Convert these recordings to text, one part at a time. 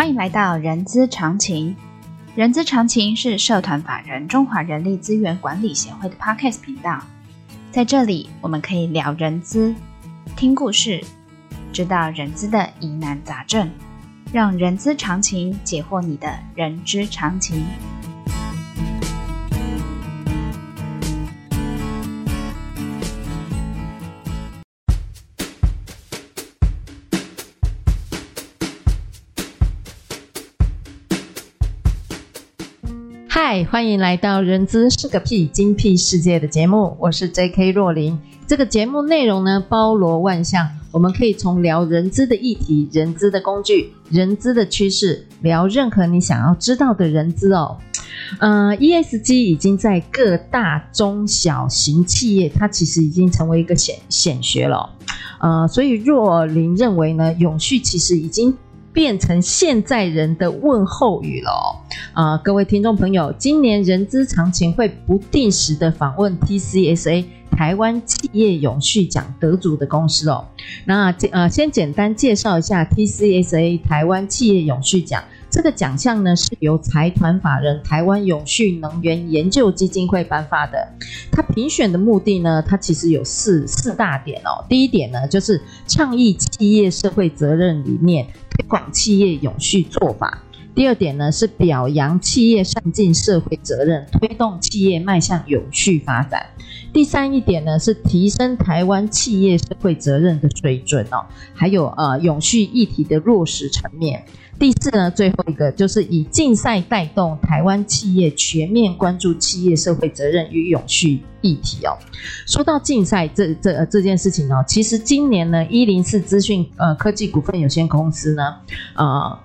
欢迎来到人资常情。人资常情是社团法人中华人力资源管理协会的 Podcast 频道，在这里我们可以聊人资，听故事，知道人资的疑难杂症，让人资常情解惑你的人之常情。嗨，欢迎来到《人资是个屁精辟世界》的节目，我是 J.K. 若琳。这个节目内容呢，包罗万象，我们可以从聊人资的议题、人资的工具、人资的趋势，聊任何你想要知道的人资哦。呃，ESG 已经在各大中小型企业，它其实已经成为一个显显学了。呃，所以若琳认为呢，永续其实已经。变成现在人的问候语了，啊、各位听众朋友，今年人资常情会不定时的访问 TCSA 台湾企业永续奖得主的公司哦。那呃，先简单介绍一下 TCSA 台湾企业永续奖。这个奖项呢，是由财团法人台湾永续能源研究基金会颁发的。它评选的目的呢，它其实有四四大点哦。第一点呢，就是倡议企业社会责任理念，推广企业永续做法；第二点呢，是表扬企业善尽社会责任，推动企业迈向永续发展；第三一点呢，是提升台湾企业社会责任的水准哦，还有呃永续议题的落实层面。第四呢，最后一个就是以竞赛带动台湾企业全面关注企业社会责任与永续议题哦。说到竞赛这这这件事情哦，其实今年呢，一零四资讯呃科技股份有限公司呢，呃，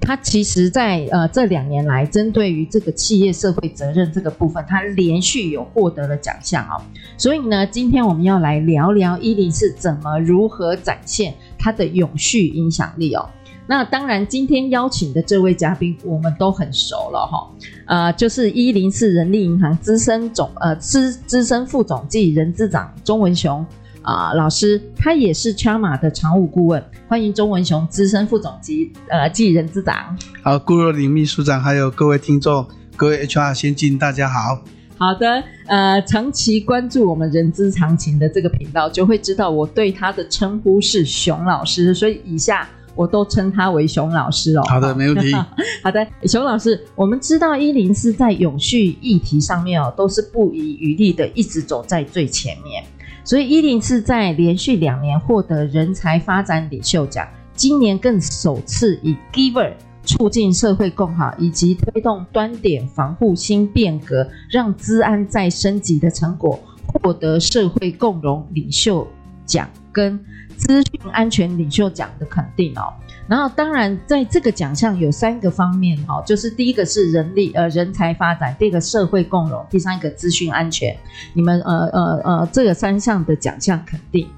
它其实在呃这两年来，针对于这个企业社会责任这个部分，它连续有获得了奖项哦。所以呢，今天我们要来聊聊一零四怎么如何展现它的永续影响力哦。那当然，今天邀请的这位嘉宾我们都很熟了哈，呃，就是一零四人力银行资深总呃资资深副总经理人资长钟文雄啊、呃、老师，他也是 Charma 的常务顾问，欢迎钟文雄资深副总及呃经理人资长。好，顾若琳秘书长，还有各位听众，各位 HR 先进，大家好。好的，呃，长期关注我们人资常情的这个频道，就会知道我对他的称呼是熊老师，所以以下。我都称他为熊老师哦。好的，没问题。好的，熊老师，我们知道一零四在永续议题上面哦，都是不遗余力的，一直走在最前面。所以一零四在连续两年获得人才发展领袖奖，今年更首次以 Giver 促进社会共好以及推动端点防护新变革，让资安再升级的成果，获得社会共荣领袖奖跟。资讯安全领袖奖的肯定哦，然后当然在这个奖项有三个方面哦，就是第一个是人力呃人才发展，第二个社会共荣，第三个资讯安全。你们呃呃呃这个三项的奖项肯定，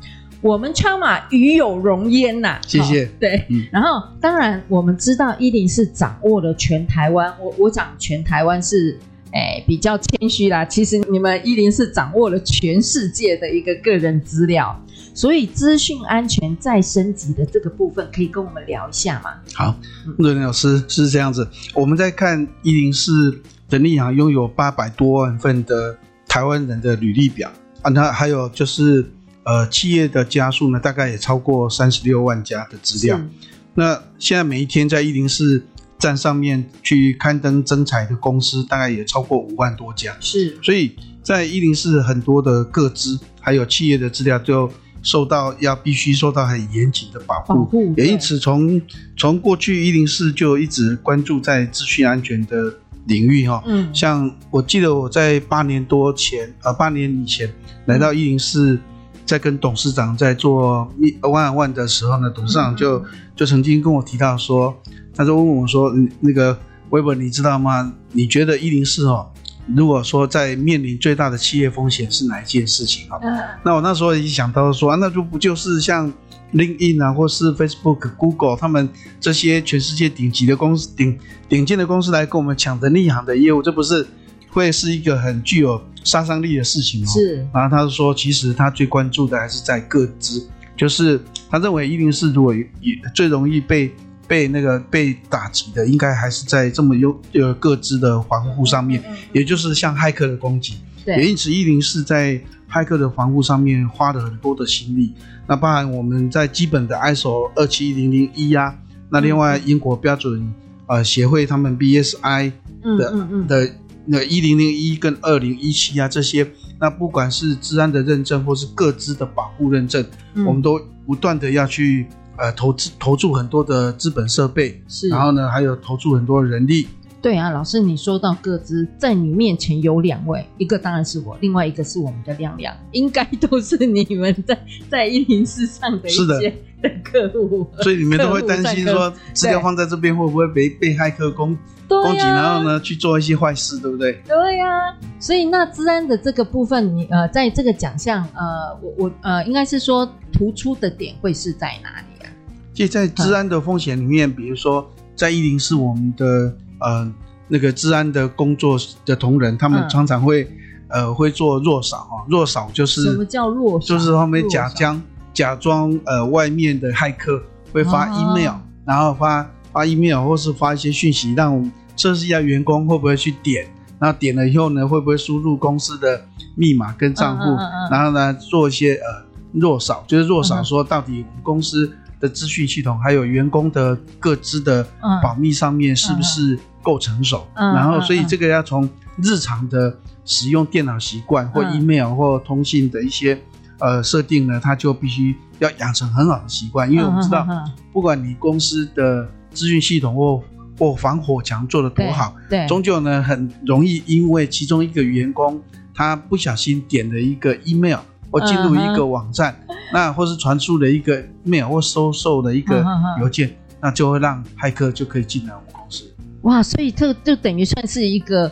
我们 Charma 与有荣焉呐，谢谢。对，嗯、然后当然我们知道伊林是掌握了全台湾，我我讲全台湾是。哎，比较谦虚啦。其实你们伊林是掌握了全世界的一个个人资料，所以资讯安全再升级的这个部分，可以跟我们聊一下吗？好，若羚老师是这样子。我们在看一零四人力银行拥有八百多万份的台湾人的履历表啊，那还有就是呃企业的家数呢，大概也超过三十六万家的资料。那现在每一天在一零四。站上面去刊登征才的公司大概也超过五万多家，是，所以在一零四很多的个资还有企业的资料就受到要必须受到很严谨的保护，也因此从从过去一零四就一直关注在资讯安全的领域哈，嗯，像我记得我在八年多前呃八年以前来到一零四，在跟董事长在做 one on one 的时候呢，董事长就、嗯、就曾经跟我提到说。他就问我说：“那个 Weber，你知道吗？你觉得一零四哦，如果说在面临最大的企业风险是哪一件事情啊？”嗯、那我那时候已经想到说啊，那就不就是像 LinkedIn 啊，或是 Facebook、Google 他们这些全世界顶级的公司、顶顶尖的公司来跟我们抢人力银行的业务，这不是会是一个很具有杀伤力的事情吗？是。然后他就说，其实他最关注的还是在各自，就是他认为一零四如果也最容易被被那个被打击的，应该还是在这么优呃各自的防护上面，也就是像骇客的攻击。对，也因此一零四在骇客的防护上面花了很多的心力。那包含我们在基本的 ISO 二七零零一呀，那另外英国标准呃协会他们 BSI 的嗯嗯嗯的那一零零一跟二零一七啊这些，那不管是治安的认证或是各自的保护认证，嗯、我们都不断的要去呃投资投注很多的资本设备，是，然后呢还有投注很多人力。对啊，老师，你说到各资，在你面前有两位，一个当然是我，另外一个是我们的亮亮，应该都是你们在在一零四上的一些的客户，所以你们都会担心说资料放在这边会不会被被骇客攻攻击，然后呢去做一些坏事，对不对？对呀、啊，所以那治安的这个部分，你呃，在这个奖项，呃，我我呃，应该是说突出的点会是在哪里啊？就在治安的风险里面，嗯、比如说在一零四我们的。呃，那个治安的工作的同仁，他们常常会、嗯、呃会做弱扫啊，弱扫就是什么叫弱扫？就是他们假装假装呃外面的骇客会发 email，、啊、然后发发 email 或是发一些讯息，让我们测试一下员工会不会去点，然后点了以后呢，会不会输入公司的密码跟账户，嗯嗯嗯、然后呢做一些呃弱扫，就是弱扫说到底我们公司的资讯系统还有员工的各自的保密上面是不是、够成熟，嗯、然后所以这个要从日常的使用电脑习惯、嗯、或 email 或通信的一些呃设定呢，它就必须要养成很好的习惯，因为我们知道，嗯、不管你公司的资讯系统或或防火墙做的多好，对，终究呢很容易因为其中一个员工他不小心点了一个 email 或进入一个网站，嗯、那或是传输了一个 mail 或收受的一个邮件，嗯、那就会让骇客就可以进来我们公司。哇，所以这就等于算是一个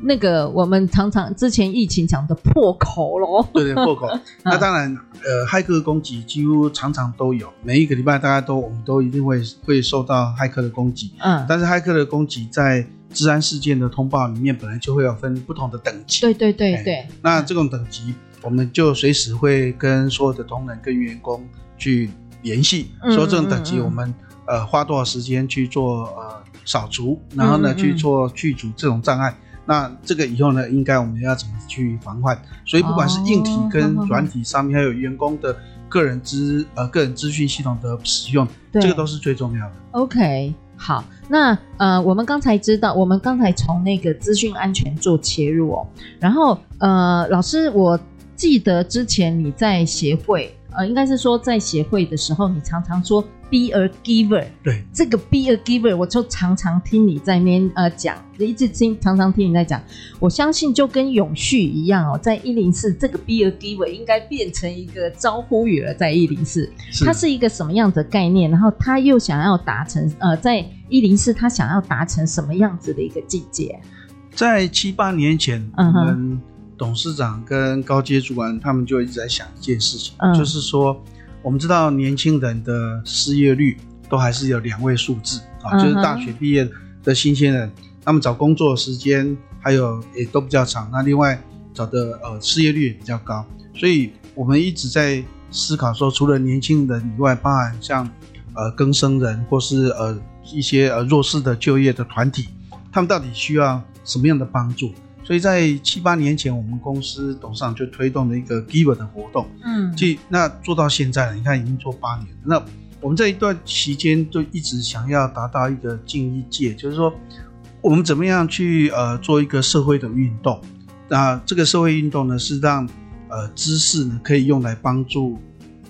那个我们常常之前疫情讲的破口咯。对对，破口。那当然，呃，骇客攻击几乎常常都有，每一个礼拜大家都我们都一定会会受到骇客的攻击。嗯。但是骇客的攻击在治安事件的通报里面本来就会有分不同的等级。对对对对。那这种等级，我们就随时会跟所有的同仁跟员工去联系，说这种等级我们呃花多少时间去做呃。扫除，然后呢，去做去除这种障碍。那这个以后呢，应该我们要怎么去防范？所以不管是硬体跟软体上面，哦、还有员工的个人资呃个人资讯系统的使用，对这个都是最重要的。OK，好，那呃，我们刚才知道，我们刚才从那个资讯安全做切入哦。然后呃，老师，我记得之前你在协会。呃，应该是说在协会的时候，你常常说 be a giver。对，这个 be a giver，我就常常听你在那边呃讲，一直听，常常听你在讲。我相信就跟永续一样哦，在一零四这个 be a giver 应该变成一个招呼语了，在一零四，它是一个什么样的概念？然后他又想要达成呃，在一零四他想要达成什么样子的一个境界？在七八年前，嗯哼。董事长跟高阶主管他们就一直在想一件事情，嗯、就是说，我们知道年轻人的失业率都还是有两位数字啊，就是大学毕业的新鲜人，他们找工作时间还有也都比较长。那另外找的呃失业率也比较高，所以我们一直在思考说，除了年轻人以外，包含像呃更生人或是呃一些呃弱势的就业的团体，他们到底需要什么样的帮助？所以在七八年前，我们公司董事长就推动了一个 Giver 的活动，嗯，去那做到现在了，你看已经做八年了。那我们这一段期间就一直想要达到一个进一阶，就是说我们怎么样去呃做一个社会的运动。那这个社会运动呢，是让呃知识呢可以用来帮助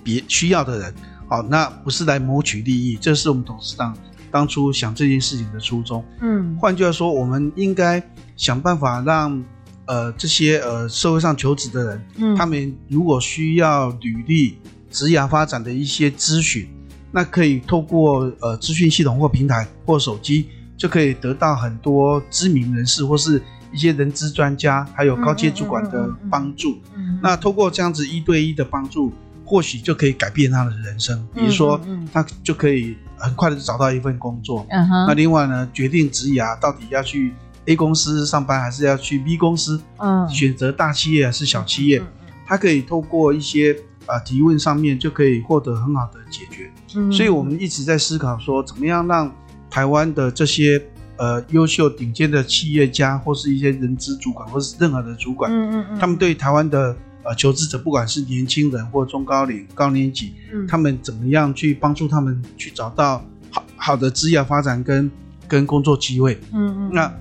别需要的人，好，那不是来谋取利益。这是我们董事长当初想这件事情的初衷。嗯，换句话说，我们应该。想办法让呃这些呃社会上求职的人，嗯，他们如果需要履历、职涯发展的一些咨询，那可以透过呃资讯系统或平台或手机，就可以得到很多知名人士或是一些人资专家，还有高阶主管的帮助。嗯，嗯，嗯，嗯，那透过这样子一对一的帮助，或许就可以改变他的人生。比如说，他就可以很快的找到一份工作。嗯哼。那另外呢，决定职涯到底要去。A 公司上班还是要去 B 公司？嗯，选择大企业还是小企业？他可以透过一些啊提问上面就可以获得很好的解决。嗯，所以我们一直在思考说，怎么样让台湾的这些呃优秀顶尖的企业家，或是一些人资主管，或是任何的主管，嗯嗯嗯，他们对台湾的呃求职者，不管是年轻人或中高龄、高年级，嗯，他们怎么样去帮助他们去找到好好的职业发展跟跟工作机会，嗯嗯，那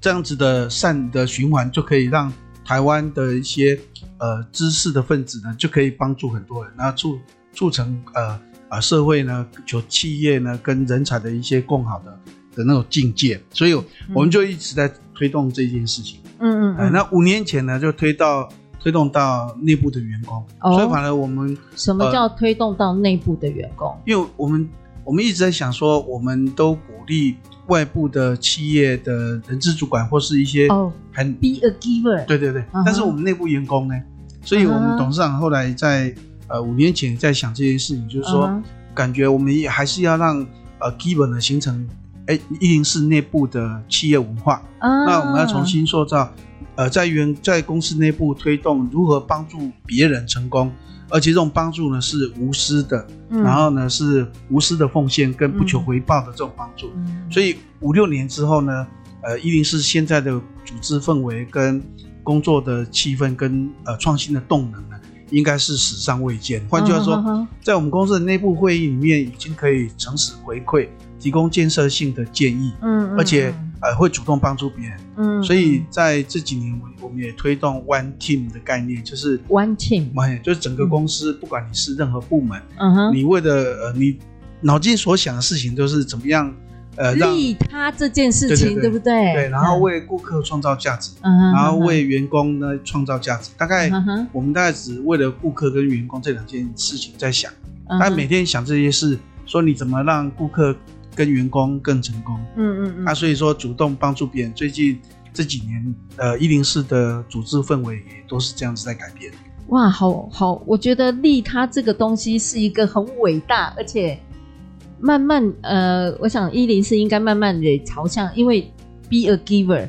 这样子的善的循环就可以让台湾的一些呃知识的分子呢，就可以帮助很多人，那促促成呃啊社会呢，就企业呢跟人才的一些更好的的那种境界，所以我们就一直在推动这件事情。嗯嗯，嗯，那五年前呢，就推到推动到内部的员工，哦，所以反而我们什么叫推动到内部的员工？呃，因为我们我们一直在想说，我们都鼓励外部的企业的人资主管或是一些很 be a giver，对对对，uh -huh. 但是我们内部员工呢，所以我们董事长后来在呃五年前在想这件事情，就是说，uh -huh. 感觉我们也还是要让呃 giver 呢形成。哎，一定是内部的企业文化。啊、那我们要重新塑造，呃，在员在公司内部推动如何帮助别人成功，而且这种帮助呢是无私的，嗯、然后呢是无私的奉献跟不求回报的这种帮助。嗯、所以五六年之后呢，呃，一定是现在的组织氛围跟工作的气氛跟呃创新的动能呢，应该是史上未见。换句话说，嗯、在我们公司的内部会议里面，已经可以诚实回馈。提供建设性的建议，嗯，而且呃会主动帮助别人，嗯，所以在这几年我我们也推动 One Team 的概念，就是 One Team，就是整个公司，不管你是任何部门，嗯哼，你为了呃你脑筋所想的事情都是怎么样呃利他这件事情，对不对？对，然后为顾客创造价值，嗯，然后为员工呢创造价值。大概我们大概只为了顾客跟员工这两件事情在想，但每天想这些事，说你怎么让顾客。跟员工更成功，嗯嗯嗯，那、啊、所以说主动帮助别人，最近这几年，呃，一零四的组织氛围也都是这样子在改变。哇，好好，我觉得利他这个东西是一个很伟大，而且慢慢，呃，我想一零四应该慢慢的朝向，因为 be a giver，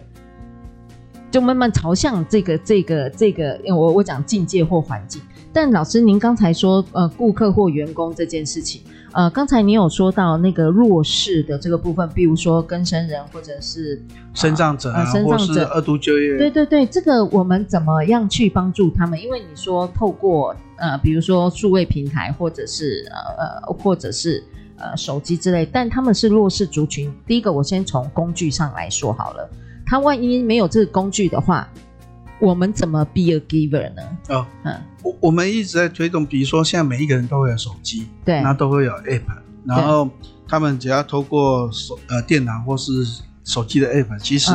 就慢慢朝向这个这个这个，我我讲境界或环境。但老师，您刚才说，呃，顾客或员工这件事情。呃，刚才你有说到那个弱势的这个部分，比如说更生人或者是生障者啊，呃、障者二度就业。对对对，这个我们怎么样去帮助他们？因为你说透过呃，比如说数位平台，或者是呃呃，或者是呃手机之类，但他们是弱势族群。第一个，我先从工具上来说好了，他万一没有这个工具的话。我们怎么 be a giver 呢？哦，嗯，我我们一直在推动，比如说现在每一个人都会有手机，对，那都会有 app，然后他们只要透过手呃电脑或是手机的 app，其实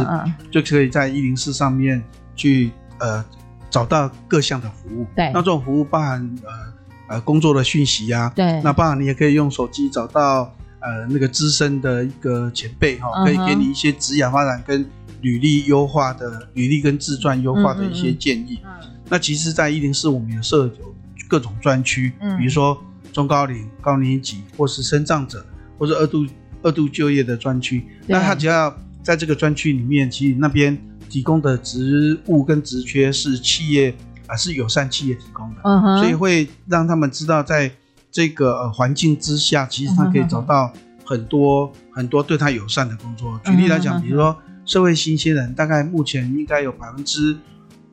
就可以在一零四上面去呃找到各项的服务。对，那这种服务包含呃呃工作的讯息呀，对，那包含你也可以用手机找到呃那个资深的一个前辈哈，可以给你一些职业发展跟。履历优化的履历跟自传优化的一些建议。嗯嗯嗯、那其实，在一零四我们有设有各种专区，嗯，比如说中高龄、高年级，或是生障者，或是二度二度就业的专区。那他只要在这个专区里面，其实那边提供的职务跟职缺是企业啊、呃，是友善企业提供的，嗯，所以会让他们知道，在这个呃环境之下，其实他可以找到很多、嗯、很多对他友善的工作。举例来讲，比如说。社会新鲜人大概目前应该有百分之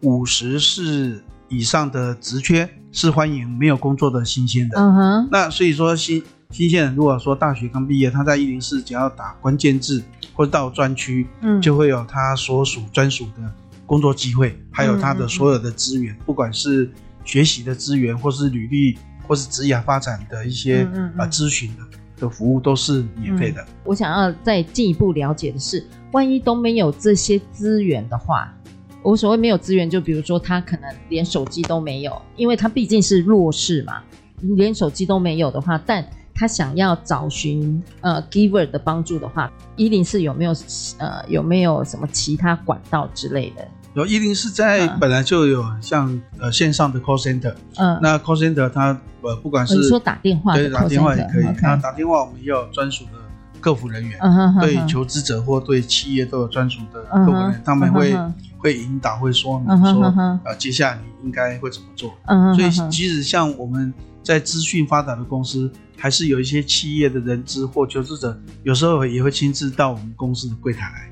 五十四以上的职缺是欢迎没有工作的新鲜人。嗯哼。那所以说新新鲜人如果说大学刚毕业，他在一零四只要打关键字或者到专区，嗯，就会有他所属专属的工作机会，还有他的所有的资源，不管是学习的资源，或是履历，或是职业发展的一些啊咨询的的服务都是免费的。我想要再进一步了解的是。万一都没有这些资源的话，我所谓没有资源，就比如说他可能连手机都没有，因为他毕竟是弱势嘛，连手机都没有的话，但他想要找寻呃 giver 的帮助的话，一零四有没有呃有没有什么其他管道之类的？有一零四在本来就有像呃线上的 call center，嗯，那 call center 它呃不管是你说打电话，对，打电话也可以，那打电话我们也有专属的。客服人员、uh uh -huh. 对求职者或对企业都有专属的客服人员，uh 他们会、uh. 会引导、会说明说，说、uh -huh. 呃，接下来你应该会怎么做。Uh -huh. 所以，即使像我们在资讯发达的公司，还是有一些企业的人资或求职者，有时候也会亲自到我们公司的柜台来。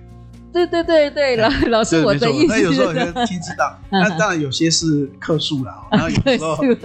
对对对对，老老师我的意思。那有时候也会亲自到，那当然有些是客诉了，然后有时候 有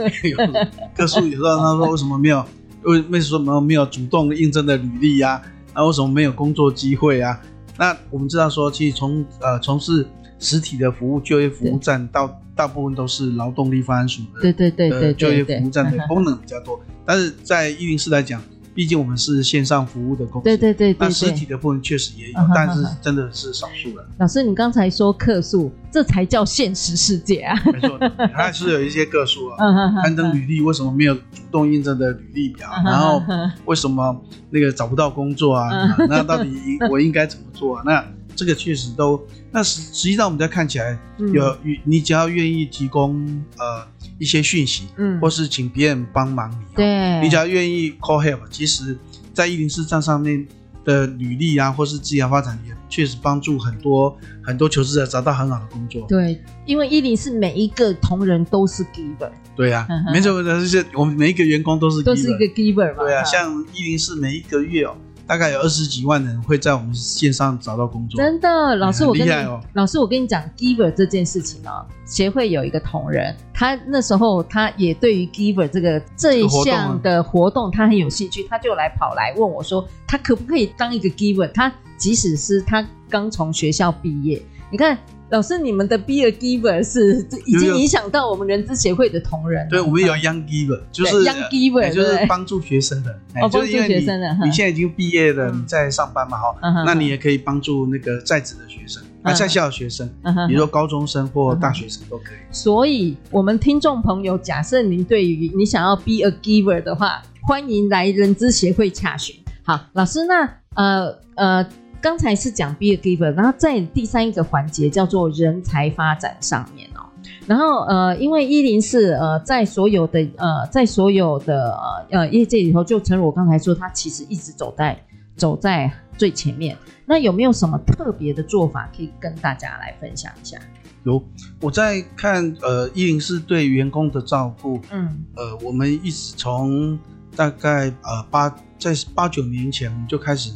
客诉，有时候他说为什么没有，为为什么没有主动应征的履历呀？啊，为什么没有工作机会啊？那我们知道说，其实从呃从事实体的服务就业服务站到大部分都是劳动力发展署的，对对对对就业服务站的功能比较多，但是在一零四来讲。毕竟我们是线上服务的公司，对对对对，那实体的部分确实也有，但是真的是少数了。老师，你刚才说客数，这才叫现实世界啊！没错，还是有一些客数啊。刊登履历为什么没有主动应征的履历表？然后为什么那个找不到工作啊？那到底我应该怎么做啊？那这个确实都，那实实际上我们在看起来，有你只要愿意提供呃。一些讯息，嗯，或是请别人帮忙你，对，比较愿意 call help。其实，在一零四站上面的履历啊，或是职业发展，也确实帮助很多很多求职者找到很好的工作。对，因为一零四每一个同仁都是 giver。对呀、啊，没错，就是我们每一个员工都是 giver，都是一个 giver 嘛。对啊，像一零四每一个月哦。大概有二十几万人会在我们线上找到工作。真的，老师，我跟你，哦、老师，我跟你讲，Giver 这件事情哦，协会有一个同仁，他那时候他也对于 Giver 这个这一项的活动他很有兴趣，他就来跑来问我说，他可不可以当一个 Giver？他即使是他刚从学校毕业，你看。老师，你们的 Be a Giver 是已经影响到我们人资协会的同仁。对，我们有 Young Giver，就是 Young Giver，就是帮助学生的。哦，帮助学生的。你现在已经毕业了，你在上班嘛？哈，那你也可以帮助那个在职的学生，啊，在校的学生，比如说高中生或大学生都可以。所以，我们听众朋友，假设您对于你想要 Be a Giver 的话，欢迎来人资协会查询。好，老师，那呃呃。刚才是讲 be a giver，然后在第三一个环节叫做人才发展上面哦。然后呃，因为一零四呃，在所有的呃，在所有的呃业界里头，就诚如我刚才说，它其实一直走在走在最前面。那有没有什么特别的做法可以跟大家来分享一下？有，我在看呃一零四对员工的照顾，嗯，呃，我们一直从大概呃八在八九年前我们就开始。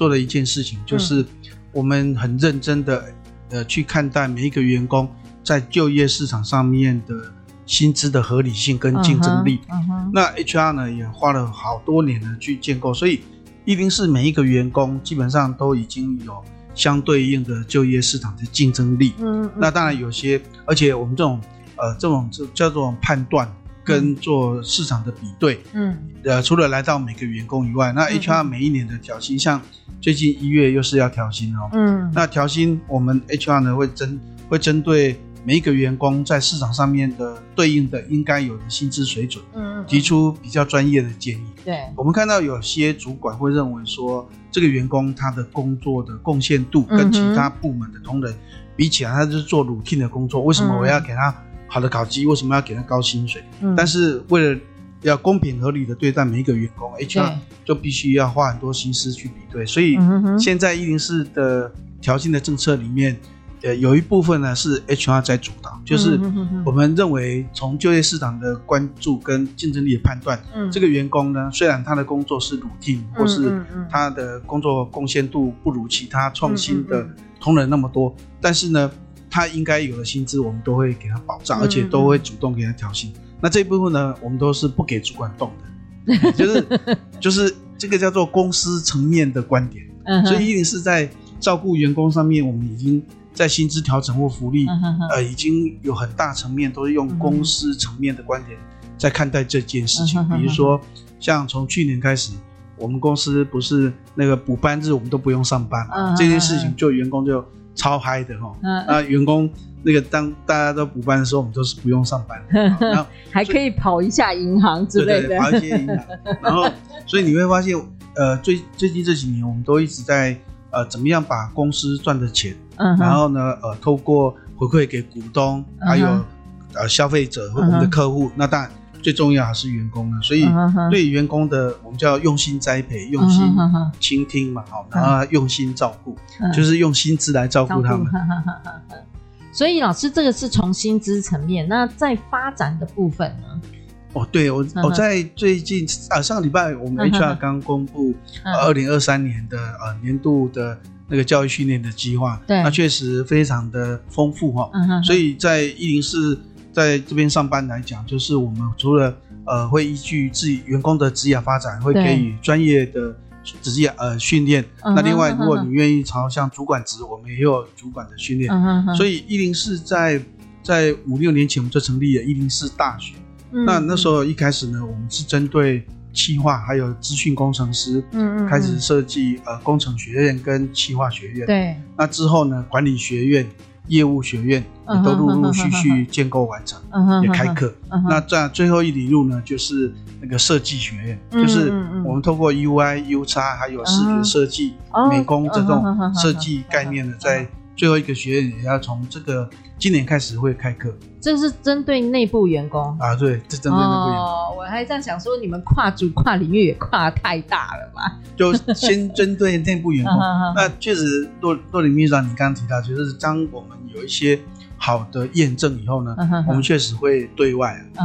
做了一件事情，就是我们很认真的呃去看待每一个员工在就业市场上面的薪资的合理性跟竞争力。Uh huh, uh huh. 那 HR 呢也花了好多年的去建构，所以一定是每一个员工基本上都已经有相对应的就业市场的竞争力。嗯、uh. 那当然有些，而且我们这种呃这种这叫做判断。跟做市场的比对，嗯，呃，除了来到每个员工以外，那 HR 每一年的调薪，嗯、像最近一月又是要调薪哦，嗯，那调薪我们 HR 呢会针会针对每一个员工在市场上面的对应的应该有的薪资水准，嗯，提出比较专业的建议。对，我们看到有些主管会认为说，这个员工他的工作的贡献度跟其他部门的同仁比起来，他就是做 routine 的工作，为什么我要给他？好的考绩为什么要给他高薪水？嗯，但是为了要公平合理的对待每一个员工，HR 就必须要花很多心思去比对。所以现在一零四的调薪的政策里面，呃，有一部分呢是 HR 在主导，就是我们认为从就业市场的关注跟竞争力的判断，嗯，这个员工呢，虽然他的工作是 routine，或是他的工作贡献度不如其他创新的同仁那么多，但是呢。他应该有的薪资，我们都会给他保障，而且都会主动给他调薪。嗯、那这一部分呢，我们都是不给主管动的，就是就是这个叫做公司层面的观点。嗯、所以一定是在照顾员工上面，我们已经在薪资调整或福利，嗯、呃，已经有很大层面都是用公司层面的观点在看待这件事情。嗯、哼比如说，像从去年开始，我们公司不是那个补班日，我们都不用上班嘛，嗯、这件事情就员工就。超嗨的哈，嗯、那员工那个当大家都补班的时候，我们都是不用上班的，然后还可以跑一下银行之类的，跑一些银行。然后，所以你会发现，呃，最最近这几年，我们都一直在呃，怎么样把公司赚的钱，嗯、然后呢，呃，透过回馈给股东，还有、嗯、呃消费者和我们的客户，嗯、那当然。最重要还是员工呢，所以对员工的我们叫用心栽培、用心倾听嘛，好，然后用心照顾，就是用薪资来照顾他们。所以老师，这个是从薪资层面，那在发展的部分呢？哦，对我我在最近啊上个礼拜，我们 HR 刚公布二零二三年的呃年度的那个教育训练的计划，对，那确实非常的丰富哈。所以在一零四在这边上班来讲，就是我们除了呃会依据自己员工的职业发展，会给予专业的职业呃训练。那另外，如果你愿意朝向主管职，我们也有主管的训练。所以一零四在在五六年前，我们就成立了一零四大学。那那时候一开始呢，我们是针对企划还有资讯工程师，嗯嗯，开始设计呃工程学院跟企划学院。对。那之后呢，管理学院、业务学院也都陆陆续续建构完成，也开课。那在最后一里路呢，就是那个设计学院，就是我们通过 UI、U 叉还有视觉设计、美工这种设计概念呢，在最后一个学院也要从这个。今年开始会开课，这是针对内部员工啊，对，这针对内部员工。哦，我还在想说，你们跨组跨领域也跨太大了吧？就先针对内部员工。那确实，若若林秘书长，你刚刚提到，就是当我们有一些好的验证以后呢，我们确实会对外啊。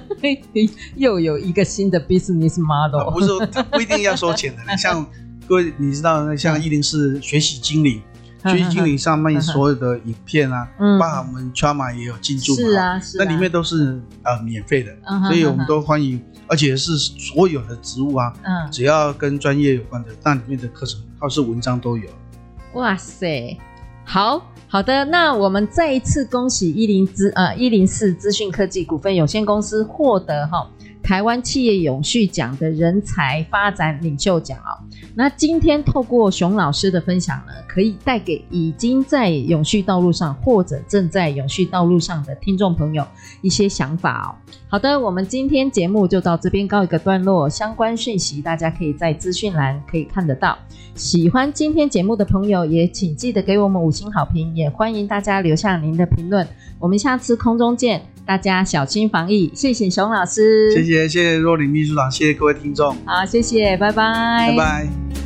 又有一个新的 business model，不是说不一定要收钱的，像各位你知道，那像一零四学习经理。学习经理上面所有的影片啊，嗯，包含我们 Chama 也有进驻嘛，是啊，是啊，那里面都是呃免费的，嗯，所以我们都欢迎，而且是所有的职务啊，嗯，只要跟专业有关的，那里面的课程或是文章都有。哇塞，好好的，那我们再一次恭喜一零资呃一零四资讯科技股份有限公司获得哈。台湾企业永续奖的人才发展领袖奖哦，那今天透过熊老师的分享呢，可以带给已经在永续道路上或者正在永续道路上的听众朋友一些想法哦。好的，我们今天节目就到这边告一个段落，相关讯息大家可以在资讯栏可以看得到。喜欢今天节目的朋友也请记得给我们五星好评，也欢迎大家留下您的评论。我们下次空中见。大家小心防疫，谢谢熊老师，谢谢谢谢若琳秘书长，谢谢各位听众，好，谢谢，拜拜，拜拜。